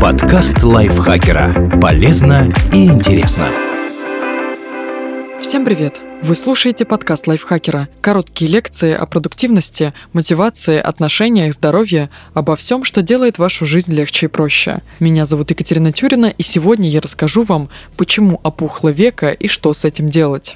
Подкаст лайфхакера. Полезно и интересно. Всем привет! Вы слушаете подкаст лайфхакера. Короткие лекции о продуктивности, мотивации, отношениях, здоровье, обо всем, что делает вашу жизнь легче и проще. Меня зовут Екатерина Тюрина, и сегодня я расскажу вам, почему опухло века и что с этим делать.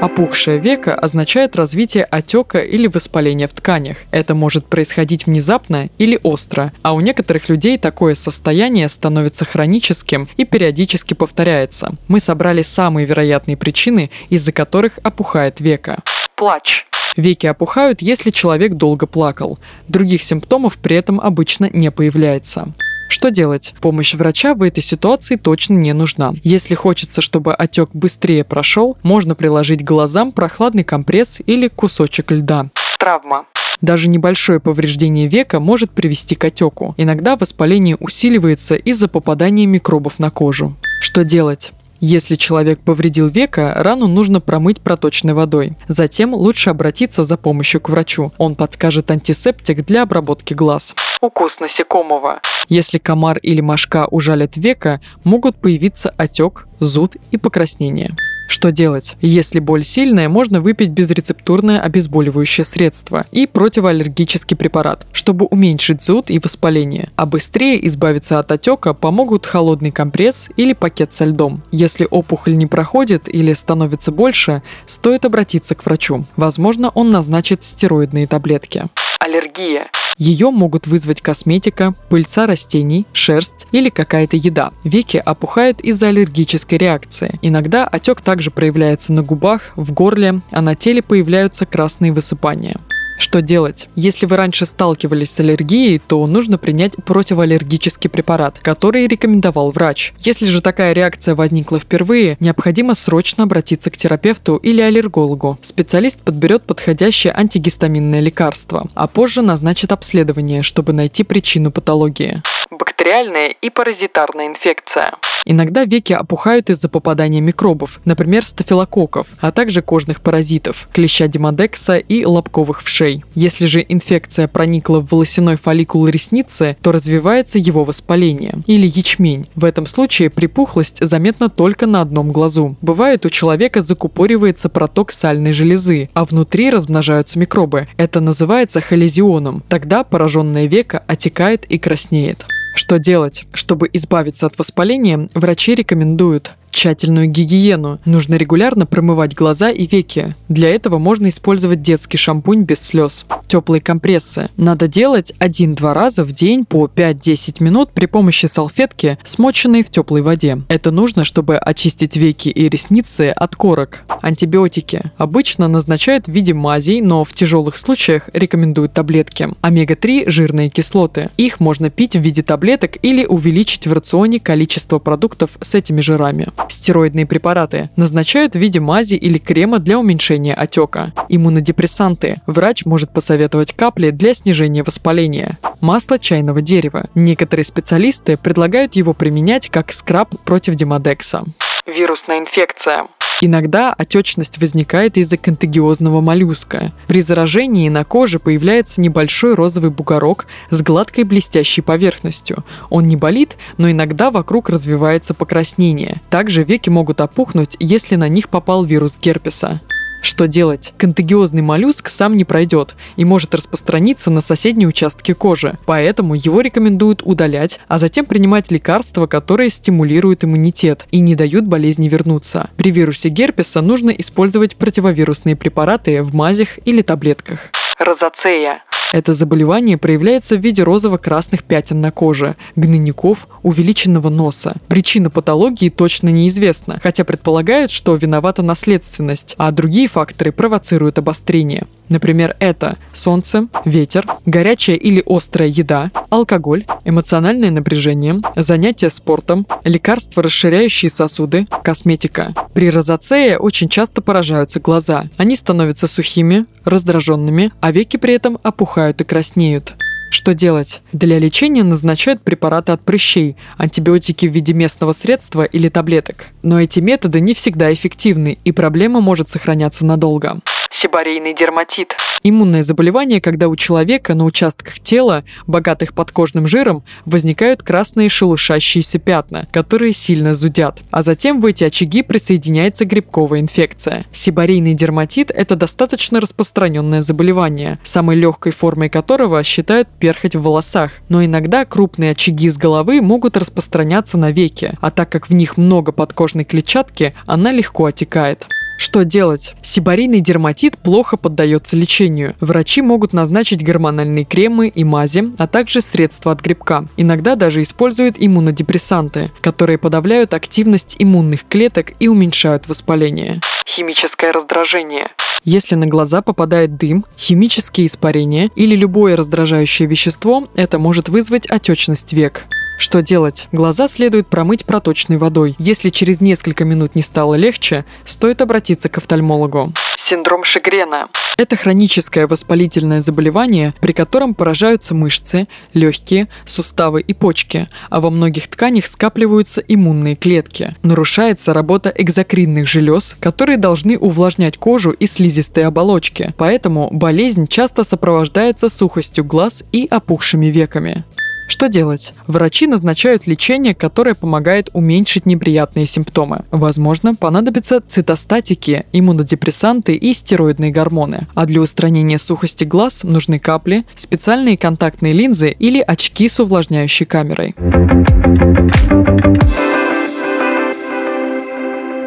Опухшее веко означает развитие отека или воспаления в тканях. Это может происходить внезапно или остро, а у некоторых людей такое состояние становится хроническим и периодически повторяется. Мы собрали самые вероятные причины, из-за которых опухает веко. Плач. Веки опухают, если человек долго плакал. Других симптомов при этом обычно не появляется. Что делать? Помощь врача в этой ситуации точно не нужна. Если хочется, чтобы отек быстрее прошел, можно приложить глазам прохладный компресс или кусочек льда. Травма. Даже небольшое повреждение века может привести к отеку. Иногда воспаление усиливается из-за попадания микробов на кожу. Что делать? Если человек повредил века, рану нужно промыть проточной водой. Затем лучше обратиться за помощью к врачу. Он подскажет антисептик для обработки глаз. Укус насекомого. Если комар или мошка ужалят века, могут появиться отек, зуд и покраснение. Что делать? Если боль сильная, можно выпить безрецептурное обезболивающее средство и противоаллергический препарат, чтобы уменьшить зуд и воспаление. А быстрее избавиться от отека помогут холодный компресс или пакет со льдом. Если опухоль не проходит или становится больше, стоит обратиться к врачу. Возможно, он назначит стероидные таблетки. Аллергия. Ее могут вызвать косметика, пыльца растений, шерсть или какая-то еда. Веки опухают из-за аллергической реакции. Иногда отек также проявляется на губах, в горле, а на теле появляются красные высыпания. Что делать? Если вы раньше сталкивались с аллергией, то нужно принять противоаллергический препарат, который рекомендовал врач. Если же такая реакция возникла впервые, необходимо срочно обратиться к терапевту или аллергологу. Специалист подберет подходящее антигистаминное лекарство, а позже назначит обследование, чтобы найти причину патологии. Бактериальная и паразитарная инфекция. Иногда веки опухают из-за попадания микробов, например, стафилококков, а также кожных паразитов, клеща демодекса и лобковых вшей. Если же инфекция проникла в волосяной фолликул ресницы, то развивается его воспаление или ячмень. В этом случае припухлость заметна только на одном глазу. Бывает, у человека закупоривается проток сальной железы, а внутри размножаются микробы. Это называется холезионом. Тогда пораженное веко отекает и краснеет. Что делать? Чтобы избавиться от воспаления, врачи рекомендуют тщательную гигиену. Нужно регулярно промывать глаза и веки. Для этого можно использовать детский шампунь без слез. Теплые компрессы. Надо делать 1-2 раза в день по 5-10 минут при помощи салфетки, смоченной в теплой воде. Это нужно, чтобы очистить веки и ресницы от корок. Антибиотики. Обычно назначают в виде мазей, но в тяжелых случаях рекомендуют таблетки. Омега-3 – жирные кислоты. Их можно пить в виде таблеток или увеличить в рационе количество продуктов с этими жирами. Стероидные препараты назначают в виде мази или крема для уменьшения отека. Иммунодепрессанты. Врач может посоветовать капли для снижения воспаления. Масло чайного дерева. Некоторые специалисты предлагают его применять как скраб против демодекса. Вирусная инфекция. Иногда отечность возникает из-за контагиозного моллюска. При заражении на коже появляется небольшой розовый бугорок с гладкой блестящей поверхностью. Он не болит, но иногда вокруг развивается покраснение. Также веки могут опухнуть, если на них попал вирус герпеса. Что делать? Контагиозный моллюск сам не пройдет и может распространиться на соседние участки кожи, поэтому его рекомендуют удалять, а затем принимать лекарства, которые стимулируют иммунитет и не дают болезни вернуться. При вирусе герпеса нужно использовать противовирусные препараты в мазях или таблетках. Розацея. Это заболевание проявляется в виде розово-красных пятен на коже, гнойников, увеличенного носа. Причина патологии точно неизвестна, хотя предполагают, что виновата наследственность, а другие факторы провоцируют обострение. Например, это солнце, ветер, горячая или острая еда, алкоголь, эмоциональное напряжение, занятия спортом, лекарства, расширяющие сосуды, косметика. При розацее очень часто поражаются глаза. Они становятся сухими, раздраженными, а веки при этом опухают и краснеют. Что делать? Для лечения назначают препараты от прыщей, антибиотики в виде местного средства или таблеток. Но эти методы не всегда эффективны, и проблема может сохраняться надолго. Сибарейный дерматит. Иммунное заболевание, когда у человека на участках тела, богатых подкожным жиром, возникают красные шелушащиеся пятна, которые сильно зудят. А затем в эти очаги присоединяется грибковая инфекция. Сибарейный дерматит – это достаточно распространенное заболевание, самой легкой формой которого считают перхоть в волосах. Но иногда крупные очаги с головы могут распространяться на веки, а так как в них много подкожной клетчатки, она легко отекает. Что делать? Сибарийный дерматит плохо поддается лечению. Врачи могут назначить гормональные кремы и мази, а также средства от грибка. Иногда даже используют иммунодепрессанты, которые подавляют активность иммунных клеток и уменьшают воспаление. Химическое раздражение. Если на глаза попадает дым, химические испарения или любое раздражающее вещество, это может вызвать отечность век. Что делать? Глаза следует промыть проточной водой. Если через несколько минут не стало легче, стоит обратиться к офтальмологу. Синдром Шигрена. Это хроническое воспалительное заболевание, при котором поражаются мышцы, легкие, суставы и почки, а во многих тканях скапливаются иммунные клетки. Нарушается работа экзокринных желез, которые должны увлажнять кожу и слизистые оболочки. Поэтому болезнь часто сопровождается сухостью глаз и опухшими веками. Что делать? Врачи назначают лечение, которое помогает уменьшить неприятные симптомы. Возможно, понадобятся цитостатики, иммунодепрессанты и стероидные гормоны. А для устранения сухости глаз нужны капли, специальные контактные линзы или очки с увлажняющей камерой.